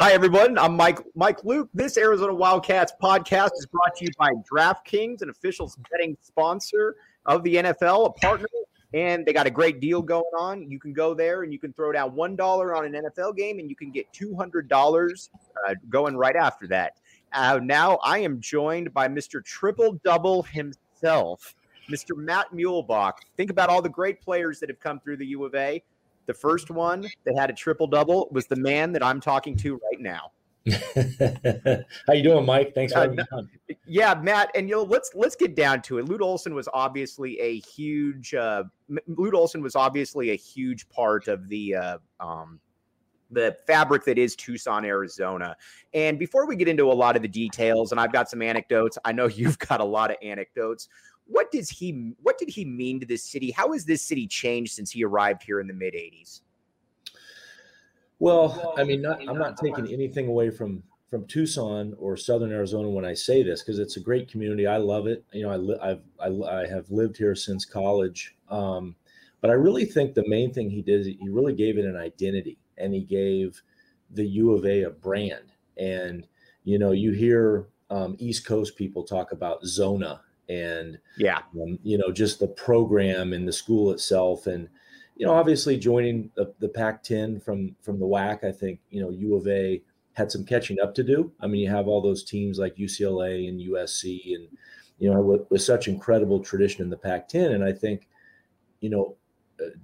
Hi, everyone. I'm Mike Mike Luke. This Arizona Wildcats podcast is brought to you by DraftKings, an official betting sponsor of the NFL, a partner, and they got a great deal going on. You can go there and you can throw down one dollar on an NFL game, and you can get two hundred dollars uh, going right after that. Uh, now I am joined by Mr. Triple Double himself, Mr. Matt Muehlebach. Think about all the great players that have come through the U of A. The first one that had a triple double was the man that I'm talking to right now. How you doing, Mike? Thanks for having me on. Yeah, Matt, and you know, let's let's get down to it. Lute Olson was obviously a huge. Uh, Lute Olson was obviously a huge part of the uh, um, the fabric that is Tucson, Arizona. And before we get into a lot of the details, and I've got some anecdotes, I know you've got a lot of anecdotes what does he what did he mean to this city? How has this city changed since he arrived here in the mid 80s? Well, I mean, not, I'm not taking anything away from from Tucson or Southern Arizona when I say this because it's a great community. I love it. You know, I li- I've I, I, have lived here since college. Um, but I really think the main thing he did, he really gave it an identity, and he gave the U of A a brand. And you know, you hear um, East Coast people talk about Zona and yeah, um, you know, just the program and the school itself, and you know, obviously joining the, the Pac-10 from from the WAC, I think you know U of A had some catching up to do. I mean, you have all those teams like UCLA and USC, and you know, with, with such incredible tradition in the Pac-10, and I think you know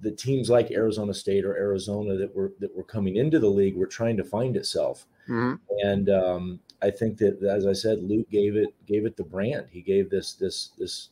the teams like Arizona State or Arizona that were that were coming into the league were trying to find itself. Mm-hmm. And um, I think that, as I said, Lute gave it gave it the brand. He gave this this this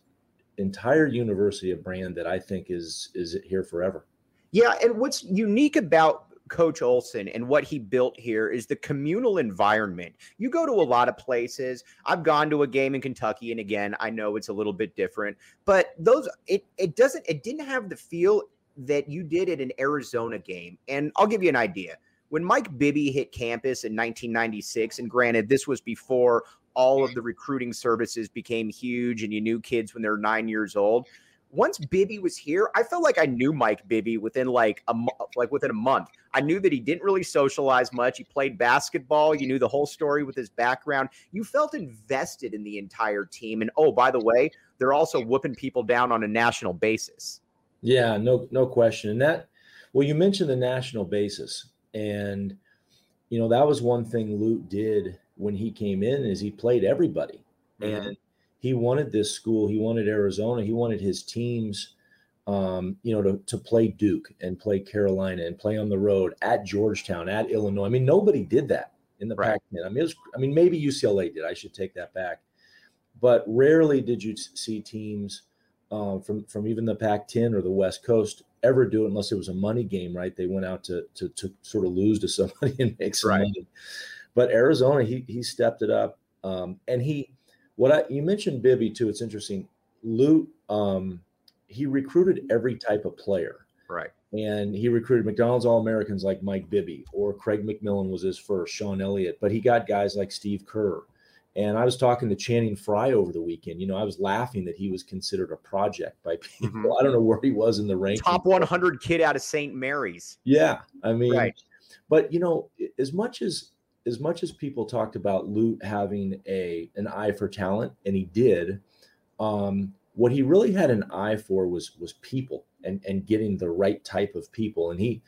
entire university a brand that I think is is here forever. Yeah, and what's unique about Coach Olson and what he built here is the communal environment. You go to a lot of places. I've gone to a game in Kentucky, and again, I know it's a little bit different, but those it it doesn't it didn't have the feel that you did at an Arizona game. And I'll give you an idea when Mike Bibby hit campus in 1996, and granted, this was before all of the recruiting services became huge and you knew kids when they're nine years old. Once Bibby was here, I felt like I knew Mike Bibby within like a like within a month. I knew that he didn't really socialize much. He played basketball. You knew the whole story with his background. You felt invested in the entire team. And oh, by the way, they're also whooping people down on a national basis. Yeah, no, no question. And that, well, you mentioned the national basis. And you know that was one thing Lute did when he came in is he played everybody, mm-hmm. and he wanted this school. He wanted Arizona. He wanted his teams, um, you know, to to play Duke and play Carolina and play on the road at Georgetown, at Illinois. I mean, nobody did that in the right. Pac-10. I mean, was, I mean, maybe UCLA did. I should take that back, but rarely did you see teams uh, from from even the Pac-10 or the West Coast ever do it unless it was a money game, right? They went out to to, to sort of lose to somebody and make some right. money. But Arizona, he he stepped it up, um, and he what I you mentioned Bibby too. It's interesting. Lute, um, he recruited every type of player, right? And he recruited McDonald's All Americans like Mike Bibby or Craig McMillan was his first, Sean Elliott, but he got guys like Steve Kerr and I was talking to Channing Frye over the weekend. You know, I was laughing that he was considered a project by people. Mm-hmm. I don't know where he was in the ranking. Top 100 kid out of St. Mary's. Yeah. I mean, right. but, you know, as much as as much as people talked about Lute having a an eye for talent, and he did, um, what he really had an eye for was was people and and getting the right type of people. And he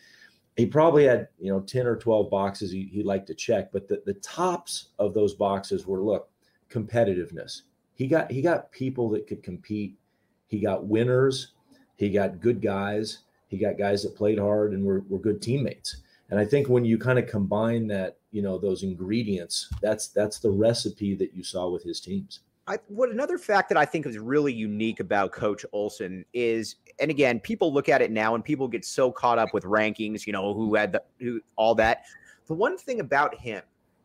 he probably had you know 10 or 12 boxes he, he liked to check, but the, the tops of those boxes were look, competitiveness. He got he got people that could compete. He got winners, he got good guys, he got guys that played hard and were, were good teammates. And I think when you kind of combine that, you know, those ingredients, that's that's the recipe that you saw with his teams. I, what another fact that I think is really unique about Coach Olson is, and again, people look at it now and people get so caught up with rankings, you know, who had the, who all that. The one thing about him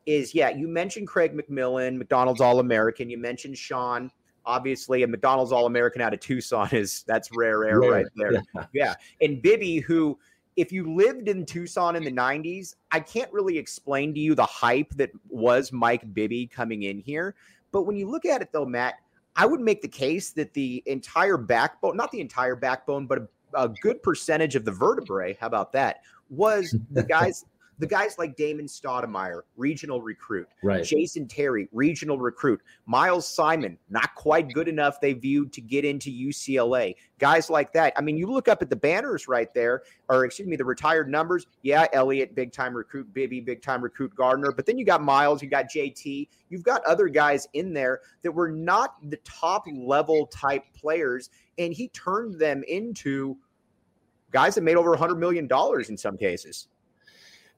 is, yeah, you mentioned Craig McMillan, McDonald's All American. You mentioned Sean, obviously, a McDonald's All American out of Tucson is that's rare air rare. right there. Yeah. yeah. And Bibby, who, if you lived in Tucson in the 90s, I can't really explain to you the hype that was Mike Bibby coming in here. But when you look at it, though, Matt, I would make the case that the entire backbone, not the entire backbone, but a, a good percentage of the vertebrae, how about that, was the guys the guys like Damon Stoudemire, regional recruit, right. Jason Terry, regional recruit, Miles Simon, not quite good enough they viewed to get into UCLA. Guys like that. I mean, you look up at the banners right there, or excuse me, the retired numbers. Yeah, Elliott, big time recruit, Bibby, big time recruit, Gardner. But then you got Miles, you got JT, you've got other guys in there that were not the top level type players, and he turned them into guys that made over $100 million in some cases.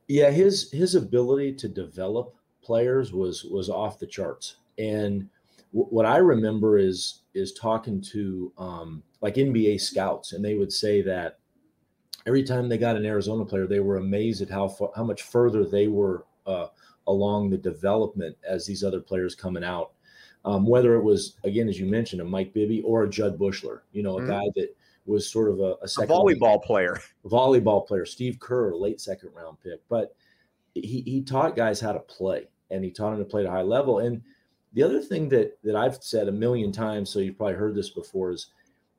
Yeah, his his ability to develop players was was off the charts. And w- what I remember is is talking to um, like NBA scouts, and they would say that every time they got an Arizona player, they were amazed at how far, how much further they were uh, along the development as these other players coming out. Um, whether it was again, as you mentioned, a Mike Bibby or a Jud Buechler, you know, a mm-hmm. guy that was sort of a, a, a volleyball player. Volleyball player, Steve Kerr, late second round pick. But he he taught guys how to play, and he taught them to play at a high level. And the other thing that that I've said a million times, so you've probably heard this before, is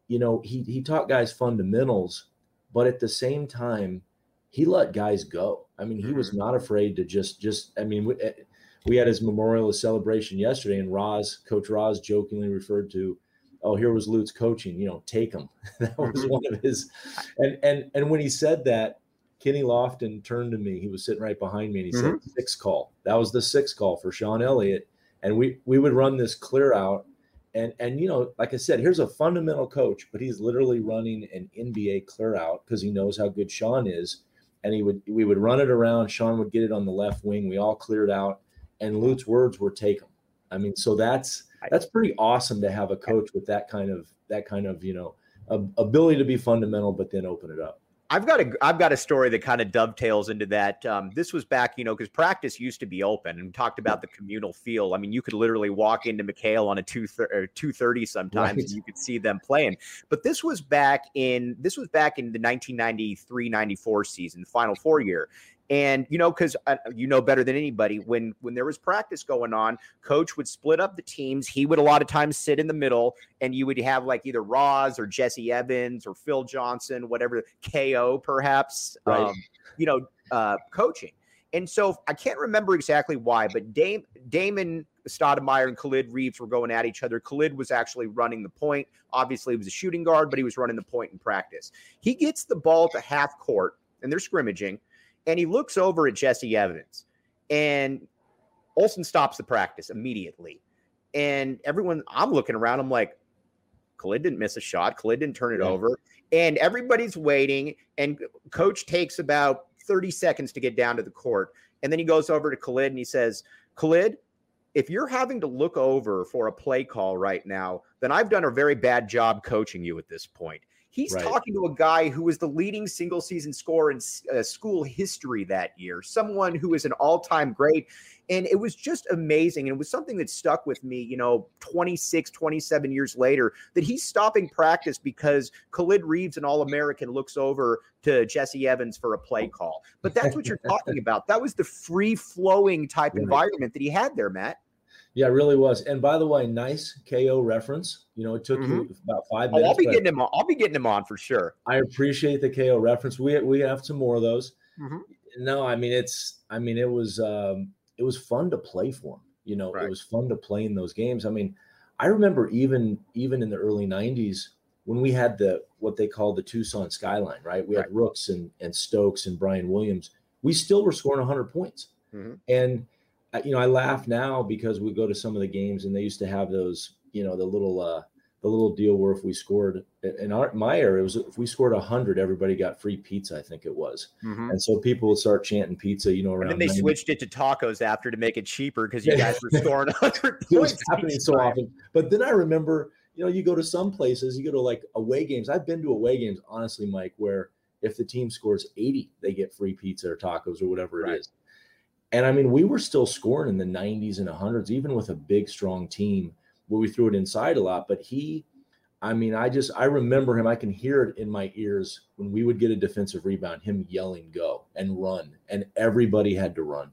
you know he he taught guys fundamentals, but at the same time he let guys go. I mean, he was mm-hmm. not afraid to just just. I mean, we, eh, we had his memorial celebration yesterday, and Roz, Coach Roz, jokingly referred to oh, here was Lute's coaching, you know, take him. that was mm-hmm. one of his. And and and when he said that, Kenny Lofton turned to me. He was sitting right behind me, and he mm-hmm. said, six call." That was the six call for Sean Elliott, and we we would run this clear out. And and you know, like I said, here's a fundamental coach, but he's literally running an NBA clear out because he knows how good Sean is. And he would we would run it around. Sean would get it on the left wing. We all cleared out, and Lute's words were take him. I mean, so that's that's pretty awesome to have a coach with that kind of that kind of you know ability to be fundamental, but then open it up. I've got a I've got a story that kind of dovetails into that. Um, this was back, you know, because practice used to be open and talked about the communal feel. I mean, you could literally walk into McKale on a two two thirty sometimes, right. and you could see them playing. But this was back in this was back in the 1993-94 season, the Final Four year, and you know, because uh, you know better than anybody, when when there was practice going on, coach would split up the teams. He would a lot of times sit in the middle, and you would have like either Roz or Jesse Evans or Phil Johnson, whatever KO perhaps, right. um, you know, uh, coaching. And so I can't remember exactly why, but Dame, Damon Stoudemire and Khalid Reeves were going at each other. Khalid was actually running the point. Obviously, he was a shooting guard, but he was running the point in practice. He gets the ball to half court, and they're scrimmaging and he looks over at Jesse Evans, and Olson stops the practice immediately. And everyone, I'm looking around, I'm like, Khalid didn't miss a shot. Khalid didn't turn it yeah. over. And everybody's waiting. And coach takes about 30 seconds to get down to the court. And then he goes over to Khalid and he says, Khalid, if you're having to look over for a play call right now, then I've done a very bad job coaching you at this point. He's right. talking to a guy who was the leading single season scorer in uh, school history that year, someone who is an all time great. And it was just amazing. And it was something that stuck with me, you know, 26, 27 years later, that he's stopping practice because Khalid Reeves, an All American, looks over to Jesse Evans for a play call. But that's what you're talking about. That was the free flowing type environment that he had there, Matt. Yeah, it really was. And by the way, nice KO reference. You know, it took mm-hmm. you about five minutes. Oh, I'll be getting him on. I'll be getting him on for sure. I appreciate the KO reference. We we have some more of those. Mm-hmm. No, I mean it's. I mean it was. Um, it was fun to play for him. You know, Right. it was fun to play in those games. I mean, I remember even even in the early '90s when we had the what they call the Tucson skyline, right? We had Rooks and and Stokes and Brian Williams. We still were scoring 100 points, Mhm. and you know, I laugh now because we go to some of the games and they used to have those, you know, the little uh the little deal where if we scored in our my era, it was if we scored 100, everybody got free pizza. I think it was, Mhm. and so people would start chanting pizza, you know, around. And then they 90. switched it to tacos after to make it cheaper because you guys were scoring 100 it was happening so time. often. But then I remember, you know, you go to some places, you go to like away games. I've been to away games, honestly, Mike, where if the team scores 80, they get free pizza or tacos or whatever it Right. is. And I mean, we were still scoring in the 90s and 100s, even with a big, strong team where we threw it inside a lot. But he, I mean, I just, I remember him. I can hear it in my ears when we would get a defensive rebound, him yelling, go and run. And everybody had to run.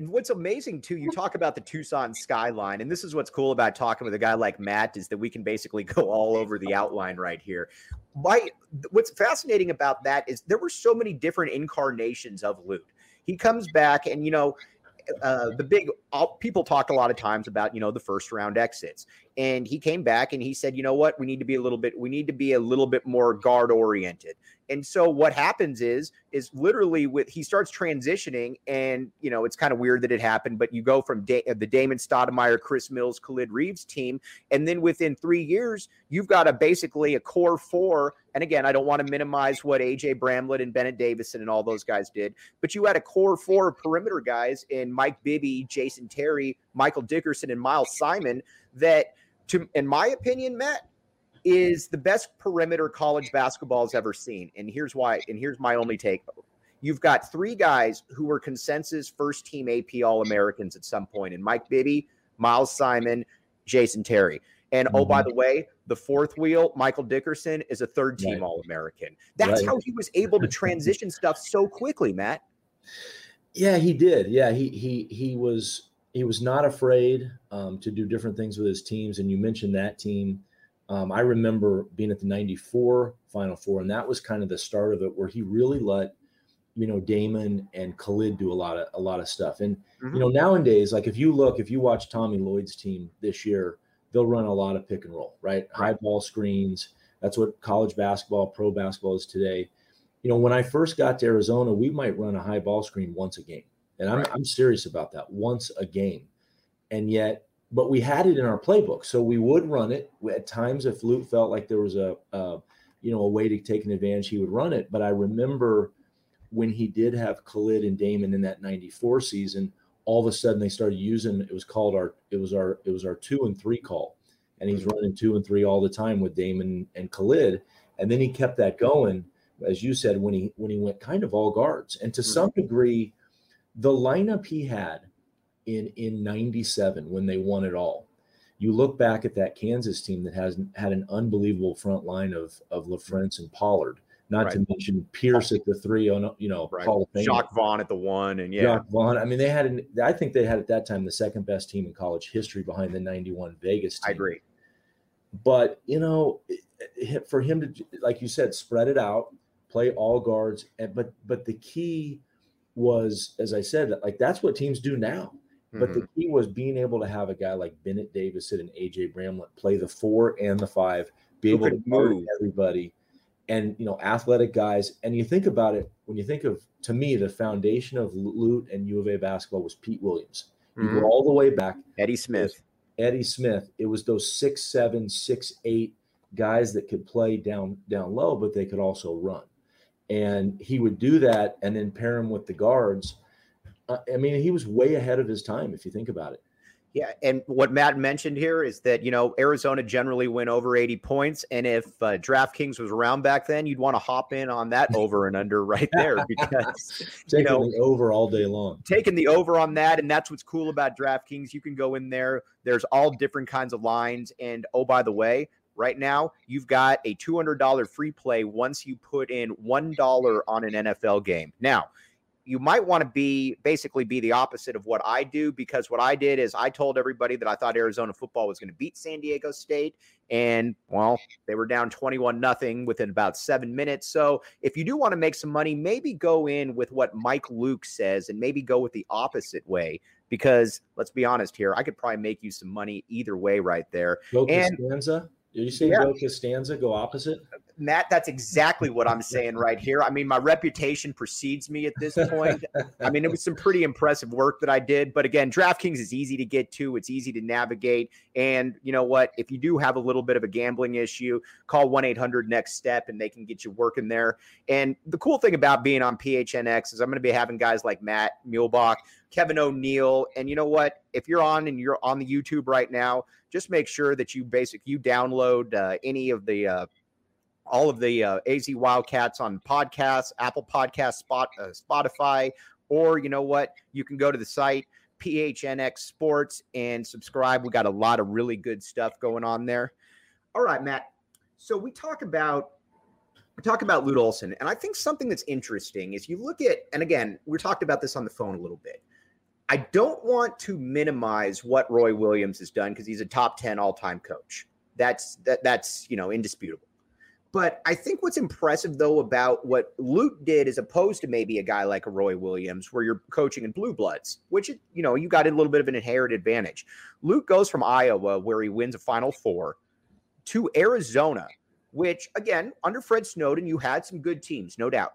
And what's amazing too, you talk about the Tucson skyline, and this is what's cool about talking with a guy like Matt is that we can basically go all over the outline right here. My what's fascinating about that is there were so many different incarnations of Lute. He comes back, and you know, uh, the big uh, people talk a lot of times about you know the first round exits, and he came back and he said, you know what, we need to be a little bit, we need to be a little bit more guard oriented. And so what happens is is literally with he starts transitioning, and you know it's kind of weird that it happened, but you go from da- uh, the Damon Stoudemire, Chris Mills, Khalid Reeves team, and then within three years you've got a basically a core four. And again, I don't want to minimize what AJ Bramlett and Bennett Davison and all those guys did, but you had a core four perimeter guys in Mike Bibby, Jason Terry, Michael Dickerson, and Miles Simon that, to in my opinion, Matt, is the best perimeter college basketball has ever seen. And here's why, and here's my only take. You've got three guys who were consensus first team AP All Americans at some point, and Mike Bibby, Miles Simon, Jason Terry. And oh, by the way, the fourth wheel, Michael Dickerson, is a third team Right. All American. That's Right. how he was able to transition stuff so quickly, Matt. Yeah, he did. Yeah, he he he was he was not afraid um, to do different things with his teams. And you mentioned that team. Um, I remember being at the '94 Final Four, and that was kind of the start of it, where he really let you know Damon and Khalid do a lot of a lot of stuff. And Mhm. you know nowadays, like if you look, if you watch Tommy Lloyd's team this year, they'll run a lot of pick and roll, right? High ball screens. That's what college basketball, pro basketball is today. You know, when I first got to Arizona, we might run a high ball screen once a game. And I'm, Right. I'm serious about that once a game. And yet, but we had it in our playbook. So we would run it at times if Lute felt like there was a, uh, you know, a way to take an advantage, he would run it. But I remember when he did have Khalid and Damon in that 94 season, all of a sudden they started using, it was called our, it was our, it was our two and three call. And he's running two and three all the time with Damon and Khalid. And then he kept that going, as you said, when he, when he went kind of all guards and to some degree, the lineup he had in in 97 when they won it all you look back at that kansas team that has had an unbelievable front line of of LaFrentz and pollard not to mention pierce at the three on you know Right. hall of fame Jacques Vaughn at the one, and yeah, Jacques Vaughn. I mean, they had, an, I think they had at that time the second best team in college history behind the 91 Vegas team. I agree. But, you know, for him to, like you said, spread it out, play all guards. And, but, but the key was, as I said, like that's what teams do now. But Mhm. the key was being able to have a guy like Bennett Davison and AJ Bramlett play the four and the five, be Who able to move. everybody, and you know, athletic guys. And you think about it when you think of, to me, the foundation of Lute and U of A basketball was Pete Williams. You Mhm. go all the way back, Eddie Smith. Eddie Smith. It was those six, seven, six, eight guys that could play down down low, but they could also run. And he would do that, and then pair him with the guards. Uh, I mean, he was way ahead of his time if you think about it. Yeah, and what Matt mentioned here is that you know Arizona generally win over 80 points, and if uh, DraftKings was around back then, you'd want to hop in on that over and under right there because you Taking know the over all day long. taking the over on that, and that's what's cool about DraftKings. You can go in there. There's all different kinds of lines, and oh by the way, right now you've got a $200 free play once you put in one dollar on an NFL game. Now you might want to be basically be the opposite of what I do because what I did is I told everybody that I thought Arizona football was going to beat San Diego State and well they were down 21 nothing within about 7 minutes so if you do want to make some money maybe go in with what Mike Luke says and maybe go with the opposite way because let's be honest here, I could probably make you some money either way right there. Go Costanza. Did you say Yeah. go Costanza? Go opposite? Matt, that's exactly what I'm saying right here. I mean, my reputation precedes me at this point. I mean, it was some pretty impressive work that I did. But again, DraftKings is easy to get to, it's easy to navigate. And you know what? If you do have a little bit of a gambling issue, call 1 800 Next Step and they can get you working there. And the cool thing about being on PHNX is I'm going to be having guys like Matt Muehlebach, Kevin O'Neill. And you know what? If you're on and you're on the YouTube right now, just make sure that you basic you download uh, any of the uh, all of the uh, AZ Wildcats on podcasts, Apple Podcasts, Spot, uh, Spotify, or you know what? You can go to the site PHNX Sports and subscribe. We got a lot of really good stuff going on there. All right, Matt. So we talk about we talk about Lute Olson, and I think something that's interesting is you look at, and again, we talked about this on the phone a little bit. I don't want to minimize what Roy Williams has done because he's a top 10 all-time coach. That's that that's you know indisputable. But I think what's impressive though about what Lute did, as opposed to maybe a guy like a Roy Williams, where you're coaching in blue bloods, which you know you got a little bit of an inherent advantage. Lute goes from Iowa, where he wins a Final Four, to Arizona, which again under Fred Snowden, you had some good teams, no doubt,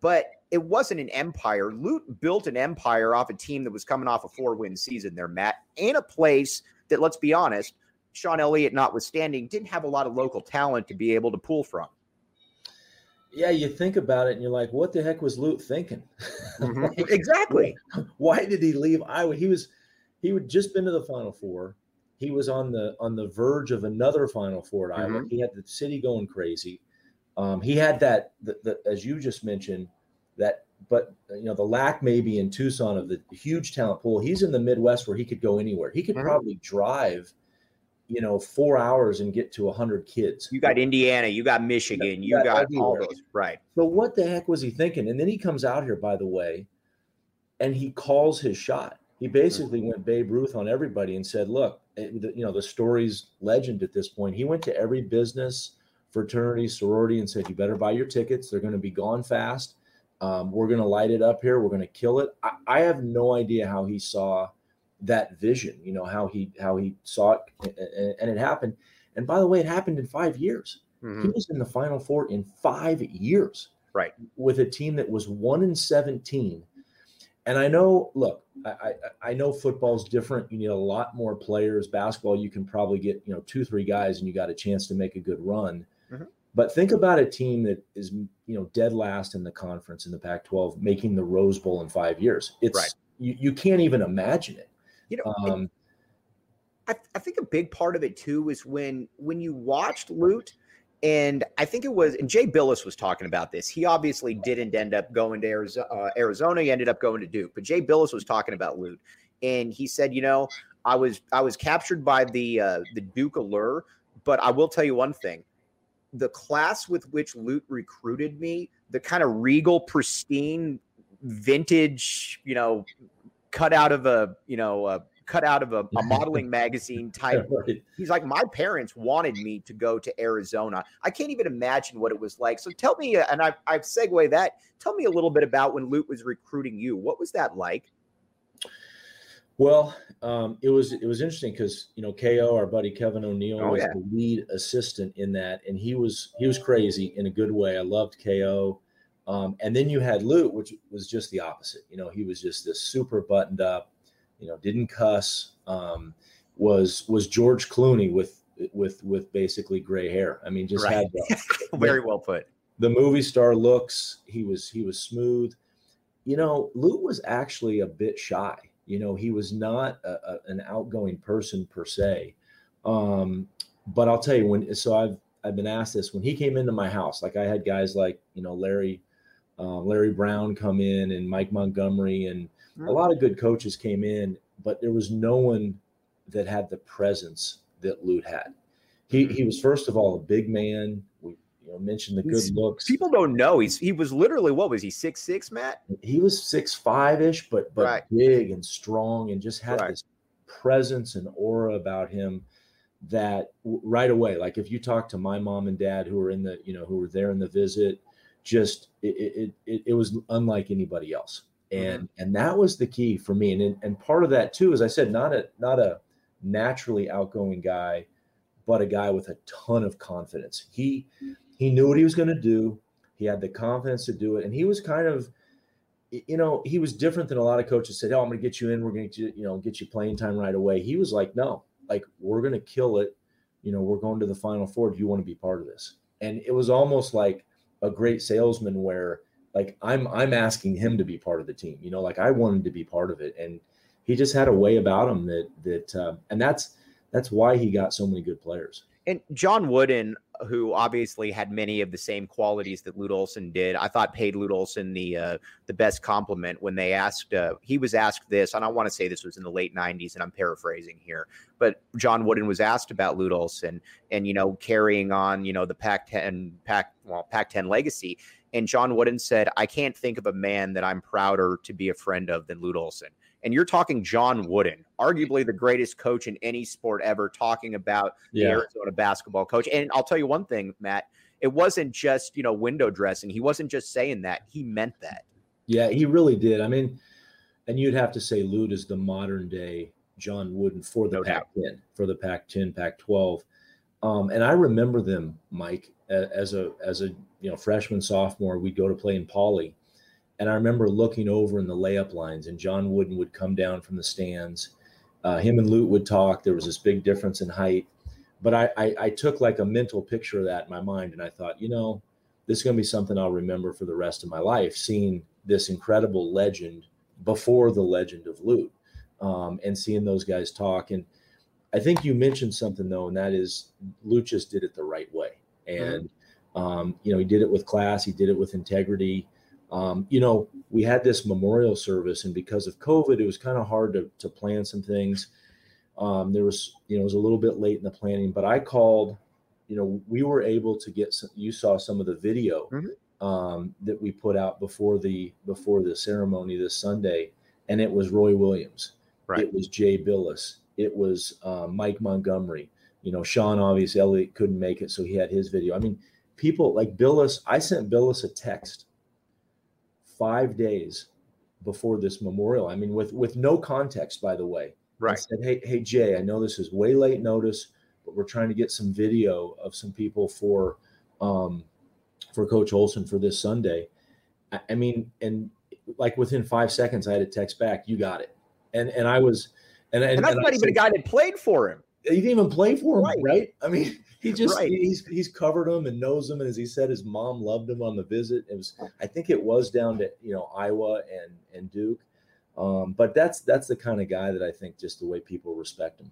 but it wasn't an empire. Lute built an empire off a team that was coming off a four-win season there, Matt, in a place that, let's be honest, Sean Elliott notwithstanding, didn't have a lot of local talent to be able to pull from. Yeah, you think about it and you're like, what the heck was Lute thinking? Like, exactly. Why did he leave Iowa? He was he had just been to the Final Four. He was on the on the verge of another Final Four at Iowa. He had the city going crazy. Um, he had that the, the, as you just mentioned that, but you know the lack maybe in Tucson of the huge talent pool. He's in the Midwest where he could go anywhere. He could Mhm. probably drive, you know, four hours and get to a hundred kids. You got Indiana, you got Michigan, you got got all those. Right. So what the heck was he thinking? And then he comes out here, by the way, and he calls his shot. He basically went Babe Ruth on everybody and said, "Look, it- the- you know the story's legend at this point." He went to every business, fraternity, sorority, and said, "You better buy your tickets. They're going to be gone fast. Um, we're going to light it up here. We're going to kill it." I, I have no idea how he saw that vision. You know how he how he saw it, and it happened. And by the way, it happened in five years. He Mhm. was in the Final Four in five years, Right. With a team that was one in seventeen. And I know, look, I, I I know football's different. You need a lot more players. Basketball, you can probably get you know two, three guys, and you got a chance to make a good run. Mhm. But think about a team that is you know dead last in the conference in the Pac-12, making the Rose Bowl in five years. It's Right. you, you can't even imagine it. You know, Um, I, I think a big part of it too is when when you watched Lute, and I think it was and Jay Bilas was talking about this. He obviously didn't end up going to Arizona. Uh, Arizona. He ended up going to Duke. But Jay Bilas was talking about Lute, and he said, you know, I was I was captured by the uh, the Duke allure, but I will tell you one thing. The class with which Lute recruited me, the kind of regal, pristine, vintage, you know, cut out of a, you know, a, cut out of a, a modeling magazine type he's like my parents wanted me to go to arizona. I can't even imagine what it was like. So tell me uh, and i've, I've segued that. Tell me a little bit about when lute was recruiting you. What was that like? Well, um, it was it was interesting because you know Ko, our buddy Kevin O'Neill, Oh, was yeah. the lead assistant in that, and he was he was crazy in a good way. I loved Ko, um, and then you had Lute, which was just the opposite. You know, he was just this super buttoned up, you know, didn't cuss. Um, was was George Clooney with with with basically gray hair. I mean, just Right. had the, very well put the movie star looks. He was he was smooth. You know, Lute was actually a bit shy. You know, he was not a, a, an outgoing person per se. Um, but I'll tell you when. So I've I've been asked this when he came into my house. Like I had guys like you know Larry uh, Larry Brown come in and Mike Montgomery and a lot of good coaches came in, but there was no one that had the presence that Lute had. He he was first of all a big man. We you know mentioned the good looks. people don't know he's he was literally what was he six six matt he was six five ish, but but Right. big and strong, and just had Right. this presence and aura about him that right away, like if you talk to my mom and dad who were in the you know who were there in the visit, just it it it, it was unlike anybody else. Mm-hmm. And mm-hmm. and that was the key for me. And and part of that too, as I said, not a not a naturally outgoing guy, but a guy with a ton of confidence. He he knew what he was going to do. He had the confidence to do it, and he was kind of, you know, he was different than a lot of coaches said. Oh, I'm going to get you in. We're going to you, you know get you playing time right away. He was like, no, like we're going to kill it. You know, we're going to the final four. Do you want to be part of this? And it was almost like a great salesman where like I'm I'm asking him to be part of the team. You know, like I wanted to be part of it, and he just had a way about him that that uh, and that's that's why he got so many good players. And John Wooden, who obviously had many of the same qualities that Lute Olson did, I thought paid Lute Olson the uh, the best compliment when they asked. Uh, he was asked this, and I want to say this was in the late '90s, and I'm paraphrasing here, but John Wooden was asked about Lute Olson and you know carrying on you know the Pac-10 Pac well Pac-10 legacy, and John Wooden said, I can't think of a man that I'm prouder to be a friend of than Lute Olson. And you're talking John Wooden, arguably the greatest coach in any sport ever, talking about yeah. the Arizona basketball coach. And I'll tell you one thing, Matt, it wasn't just, you know, window dressing. He wasn't just saying that. He meant that. Yeah, he really did. I mean, and you'd have to say Lute is the modern day John Wooden for the no Pac 10, for the Pac 10, Pac 12. Um, and I remember them, Mike, as a as a you know freshman sophomore. We'd go to play in Pauley, and I remember looking over in the layup lines, and John Wooden would come down from the stands. Uh, him and Lute would talk. There was this big difference in height, but I, I I took like a mental picture of that in my mind, and I thought, you know, this is going to be something I'll remember for the rest of my life. Seeing this incredible legend before the legend of Lute, um, and seeing those guys talk and I think you mentioned something though, and that is Luchas did it the right way, mm-hmm. and mm-hmm. um, you know he did it with class, he did it with integrity. Um, you know, we had this memorial service, and because of COVID, it was kind of hard to to plan some things. Um, there was, you know, it was a little bit late in the planning, but I called. You know, we were able to get some. You saw some of the video mm-hmm. um, that we put out before the before the ceremony this Sunday, and it was Roy Williams. Right. It was Jay Bilas. it was uh, Mike Montgomery. You know, Sean obviously Elliott couldn't make it, so he had his video. I mean, people like Bilas, I sent Bilas a text five days before this memorial. I mean, with with no context, by the way. Right. I said, hey, hey, Jay, I know this is way late notice, but we're trying to get some video of some people for um, for Coach Olson for this Sunday. I, I mean, and like within five seconds, I had a text back, "You got it," and and I was and, and, and that's and not even said, a guy that played for him. He didn't even play for him, right? right? I mean, he just right. he's he's covered him and knows him. And as he said, his mom loved him on the visit. It was I think it was down to you know Iowa and and Duke. Um, but that's that's the kind of guy that I think just the way people respect him.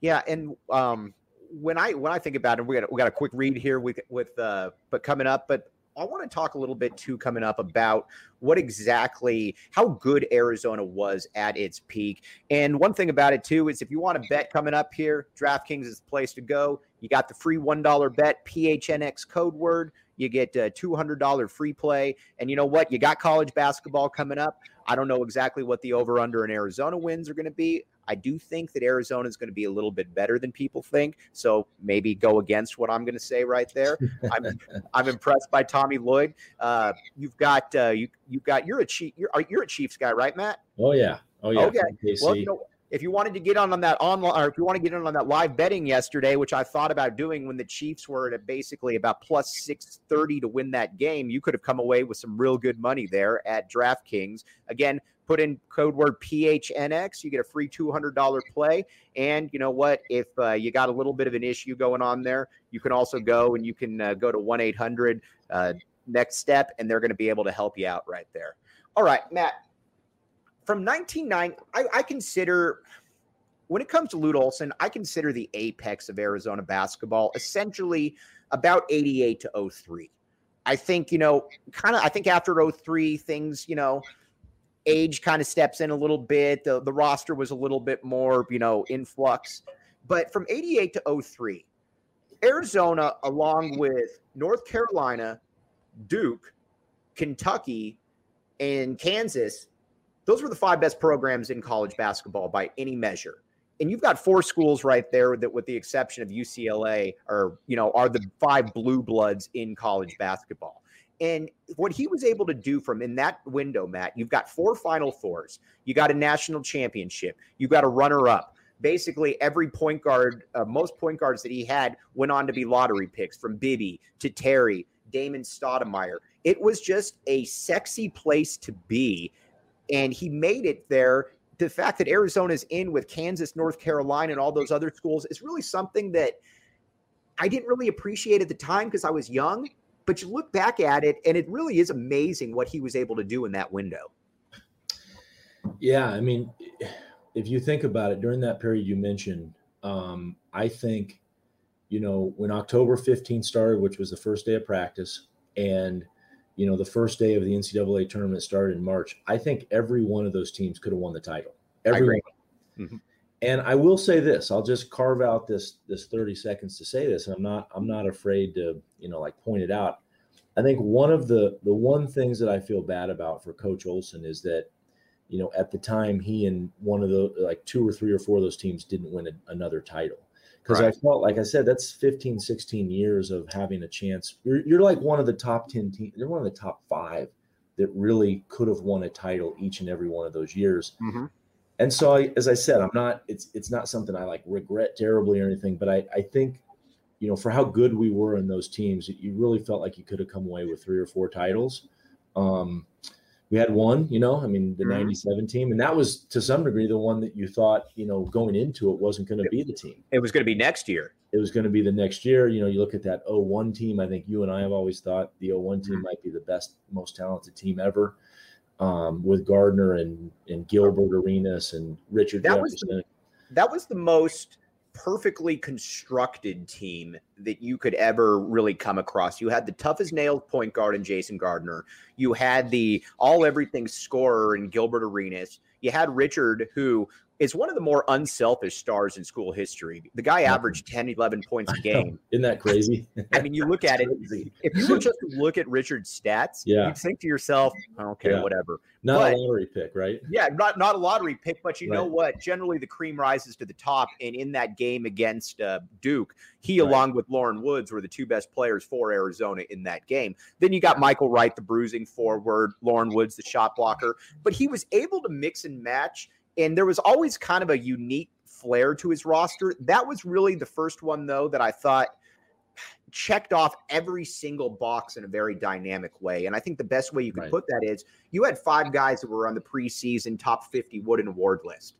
Yeah, and um, when I when I think about it, we got we got a quick read here with with uh, but coming up, but I want to talk a little bit too coming up about what exactly how good Arizona was at its peak. And one thing about it too is if you want to bet coming up here, DraftKings is the place to go. You got the free $1 bet, PHNX code word. You get uh, a $200 free play. And you know what? You got college basketball coming up. I don't know exactly what the over under in Arizona wins are going to be. I do think that Arizona is going to be a little bit better than people think. So maybe go against what I'm going to say right there. I'm I'm impressed by Tommy Lloyd. Uh, you've got uh, you you've got you're a chief you're you're a Chiefs guy, right, Matt? Oh yeah, oh yeah. Okay. Well, you know, if you wanted to get on on that online, or if you want to get in on that live betting yesterday, which I thought about doing when the Chiefs were at basically about plus six thirty to win that game, you could have come away with some real good money there at DraftKings. Again, put in code word PHNX, you get a free $200 play. And you know what? If uh, you got a little bit of an issue going on there, you can also go and you can uh, go to 1 800 uh, next step, and they're going to be able to help you out right there. All right, Matt. From 1990, I, I consider when it comes to Lute Olson, I consider the apex of Arizona basketball essentially about 88 to 03. I think, you know, kind of, I think after 03, things, you know, age kind of steps in a little bit. The, the roster was a little bit more, you know, influx. But from 88 to 03, Arizona, along with North Carolina, Duke, Kentucky, and Kansas, those were the five best programs in college basketball by any measure. And you've got four schools right there that, with the exception of UCLA, are you know are the five blue bloods in college basketball. And what he was able to do from in that window, Matt, you've got four Final Fours, you got a national championship, you got a runner up. Basically, every point guard, uh, most point guards that he had went on to be lottery picks from Bibby to Terry, Damon Stoudemire. It was just a sexy place to be. And he made it there. The fact that Arizona's in with Kansas, North Carolina, and all those other schools is really something that I didn't really appreciate at the time because I was young but you look back at it, and it really is amazing what he was able to do in that window. Yeah, I mean, if you think about it, during that period you mentioned, um, I think, you know, when October 15th started, which was the first day of practice, and you know, the first day of the NCAA tournament started in March. I think every one of those teams could have won the title. Every one. Mm-hmm. And I will say this, I'll just carve out this this 30 seconds to say this. And I'm not I'm not afraid to, you know, like point it out. I think one of the the one things that I feel bad about for Coach Olson is that, you know, at the time he and one of the like two or three or four of those teams didn't win a, another title. Because right. I felt like I said, that's 15, 16 years of having a chance. You're, you're like one of the top 10 teams, you're one of the top five that really could have won a title each and every one of those years. Mm-hmm and so I, as I said, I'm not, it's, it's not something I like regret terribly or anything, but I, I think, you know, for how good we were in those teams, you really felt like you could have come away with three or four titles. Um, we had one, you know, I mean, the mm-hmm. 97 team, and that was to some degree the one that you thought, you know, going into it wasn't going to be the team. It was going to be next year. It was going to be the next year. You know, you look at that 01 team, I think you and I have always thought the 01 team mm-hmm. might be the best, most talented team ever um, with Gardner and and Gilbert Arenas and Richard that Jefferson. Was the, that was the most perfectly constructed team that you could ever really come across. You had the toughest nailed point guard in Jason Gardner. You had the all everything scorer in Gilbert Arenas. You had Richard, who is one of the more unselfish stars in school history. The guy averaged 10, 11 points a game. Isn't that crazy? I mean, you look at it, if you were just to look at Richard's stats, yeah. you'd think to yourself, okay, yeah. whatever. Not but, a lottery pick, right? Yeah, not, not a lottery pick, but you right. know what? Generally, the cream rises to the top. And in that game against uh, Duke, he, right. along with Loren Woods, were the two best players for Arizona in that game. Then you got Michael Wright, the bruising forward, Loren Woods, the shot blocker. But he was able to mix and match – and there was always kind of a unique flair to his roster. That was really the first one, though, that I thought checked off every single box in a very dynamic way. And I think the best way you can right. put that is you had five guys that were on the preseason top 50 Wooden Award list.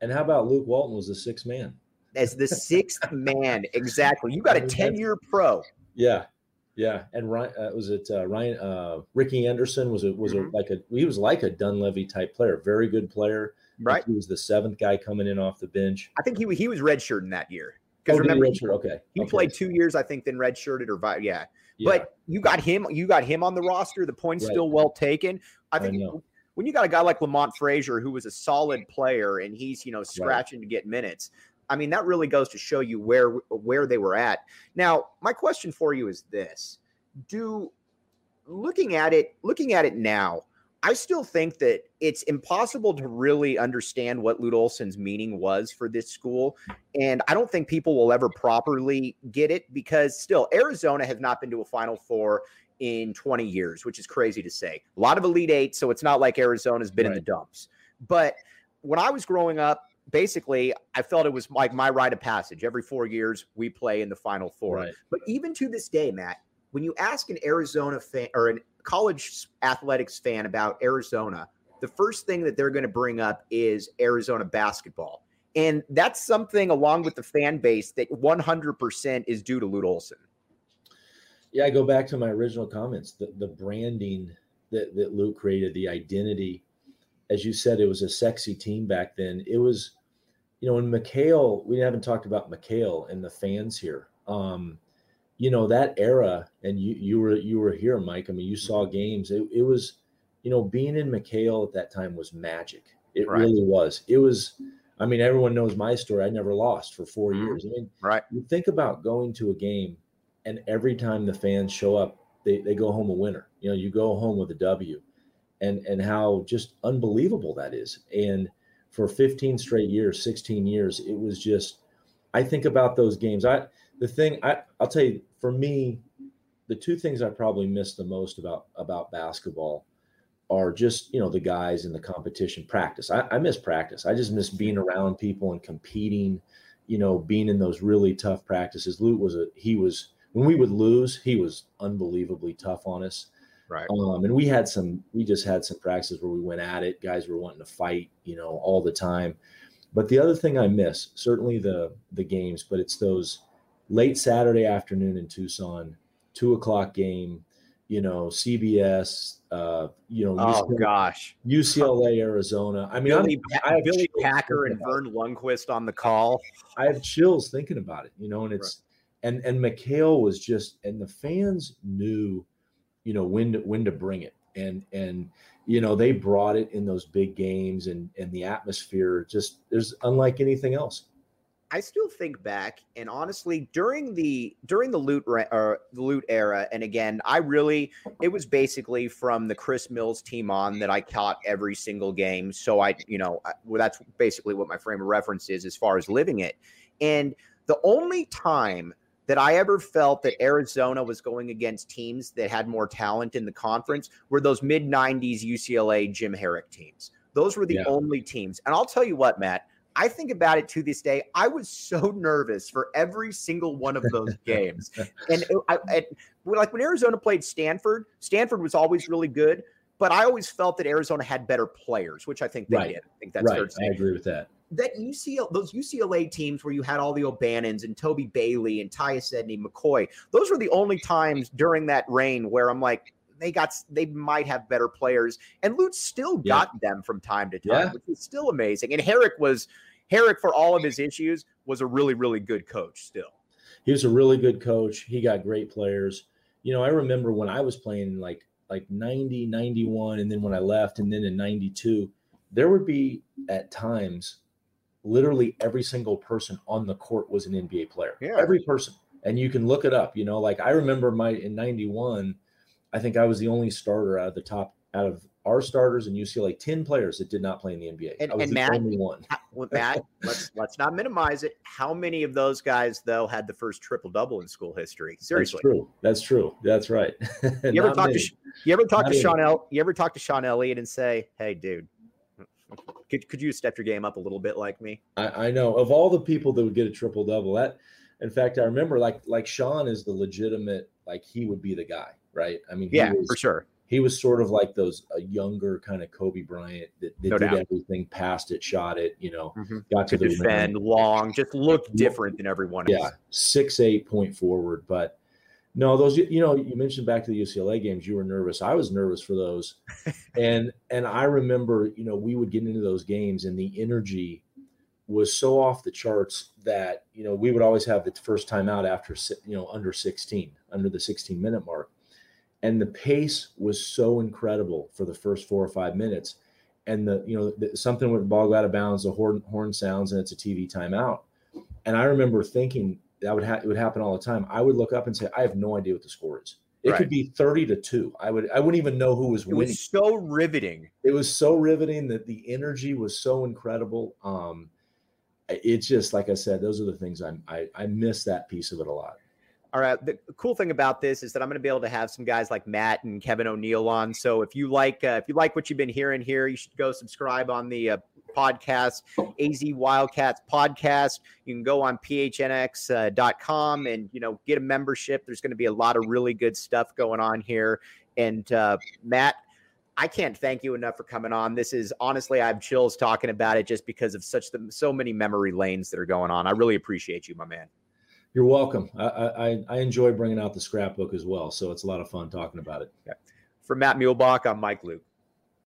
And how about Luke Walton was the sixth man? As the sixth man, exactly. You got a 10 year pro. Yeah. Yeah, and Ryan uh, was it uh, Ryan uh, Ricky Anderson was it was mm-hmm. a, like a he was like a Dunleavy type player, very good player. Right. He was the seventh guy coming in off the bench. I think he he was redshirting that year. Because oh, remember, he, okay, he okay. played two years, I think, then redshirted or yeah. yeah. But you got him, you got him on the roster. The points right. still well taken. I think I when you got a guy like Lamont Frazier, who was a solid player, and he's you know scratching right. to get minutes. I mean, that really goes to show you where where they were at. Now, my question for you is this: do looking at it looking at it now i still think that it's impossible to really understand what lute olson's meaning was for this school and i don't think people will ever properly get it because still arizona has not been to a final four in 20 years which is crazy to say a lot of elite eight so it's not like arizona's been right. in the dumps but when i was growing up basically i felt it was like my rite of passage every four years we play in the final four right. but even to this day matt when you ask an Arizona fan or a college athletics fan about Arizona, the first thing that they're going to bring up is Arizona basketball. And that's something along with the fan base that 100% is due to Lute Olson. Yeah, I go back to my original comments. The, the branding that, that Lute created, the identity. As you said, it was a sexy team back then. It was, you know, in McKale, we haven't talked about McKale and the fans here. Um, you know that era and you you were you were here mike. I mean you saw mm-hmm. games. It, it was you know being in mckale at that time was magic. It right. really was. It was i mean everyone knows my story. I never lost for 4 mm-hmm. years. I mean right. you think about going to a game and every time the fans show up they, they go home a winner. You know you go home with a w and and how just unbelievable that is. And for 15 straight years 16 years it was just i think about those games. I the thing I, I'll tell you, for me, the two things I probably miss the most about about basketball are just you know the guys in the competition practice. I, I miss practice. I just miss being around people and competing. You know, being in those really tough practices. Lute was a he was when we would lose, he was unbelievably tough on us. Right. Um, and we had some, we just had some practices where we went at it. Guys were wanting to fight, you know, all the time. But the other thing I miss, certainly the the games, but it's those late Saturday afternoon in Tucson, two o'clock game, you know, CBS, uh, you know, oh UCLA, gosh, UCLA, Arizona. I mean, Billy, I have Billy Packer and Vern Lundquist on the call. I have chills thinking about it, you know, and it's right. and and McKale was just and the fans knew, you know, when to when to bring it. And and you know, they brought it in those big games and and the atmosphere just there's unlike anything else. I still think back, and honestly, during the during the Lute or er, the Lute era, and again, I really it was basically from the Chris Mills team on that I caught every single game. So I, you know, well, that's basically what my frame of reference is as far as living it. And the only time that I ever felt that Arizona was going against teams that had more talent in the conference were those mid '90s UCLA Jim Harrick teams. Those were the yeah. only teams. And I'll tell you what, Matt I think about it to this day. I was so nervous for every single one of those games. And I, I, like when Arizona played Stanford, Stanford was always really good, but I always felt that Arizona had better players, which I think they right. did. I think that's right. fair to say. I agree with that. That UCLA, those UCLA teams where you had all the O'Bannons and Toby Bailey and Tyus Edney, McCoy, those were the only times during that reign where I'm like, they got they might have better players, and Lute still got yeah. them from time to time, yeah. which is still amazing. And Harrick was Harrick for all of his issues, was a really really good coach. Still, he was a really good coach. He got great players. You know, I remember when I was playing like like 90, 91, and then when I left, and then in 92, there would be at times literally every single person on the court was an NBA player. Yeah. Every person. And you can look it up, you know, like I remember my in 91, I think I was the only starter out of the top out of our starters in UCLA, 10 players that did not play in the NBA. And, I was and the Matt, only one. Matt, let's let's not minimize it. How many of those guys though had the first triple double in school history? Seriously. That's true. That's true. That's right. you ever talk many. to you ever talk not to Sean El, you ever talk to Sean Elliott and say, Hey dude, could, could you step your game up a little bit like me? I, I know of all the people that would get a triple double, that in fact, I remember like like Sean is the legitimate, like he would be the guy right? I mean, yeah, was, for sure. He was sort of like those a younger kind of Kobe Bryant that, that no did doubt. everything, passed it, shot it, you know, mm-hmm. got to Could defend rim. long, just looked different than everyone else. Yeah, six eight point forward, but no, those you know, you mentioned back to the UCLA games, you were nervous. I was nervous for those, and and I remember, you know, we would get into those games and the energy was so off the charts that you know we would always have the first time out after you know under 16 under the 16 minute mark and the pace was so incredible for the first four or five minutes. And the you know the, something with the ball out of bounds the horn horn sounds and it's a tv timeout. And i remember thinking that would ha- it would happen all the time. I would look up and say i have no idea what the score is. It right. could be 30 to 2 i would i wouldn't even know who was winning. it winning. was so riveting. It was so riveting that the energy was so incredible. Um it's just like i said those are the things i'm i, I miss that piece of it a lot all right. The cool thing about this is that I'm going to be able to have some guys like Matt and Kevin O'Neill on. So if you like, uh, if you like what you've been hearing here, you should go subscribe on the uh, podcast, AZ Wildcats podcast. You can go on phnx.com uh, and you know get a membership. There's going to be a lot of really good stuff going on here. And uh, Matt, I can't thank you enough for coming on. This is honestly, I have chills talking about it just because of such the, so many memory lanes that are going on. I really appreciate you, my man. You're welcome. I, I, I enjoy bringing out the scrapbook as well, so it's a lot of fun talking about it. For Matt Muehlebach, I'm Mike Luke.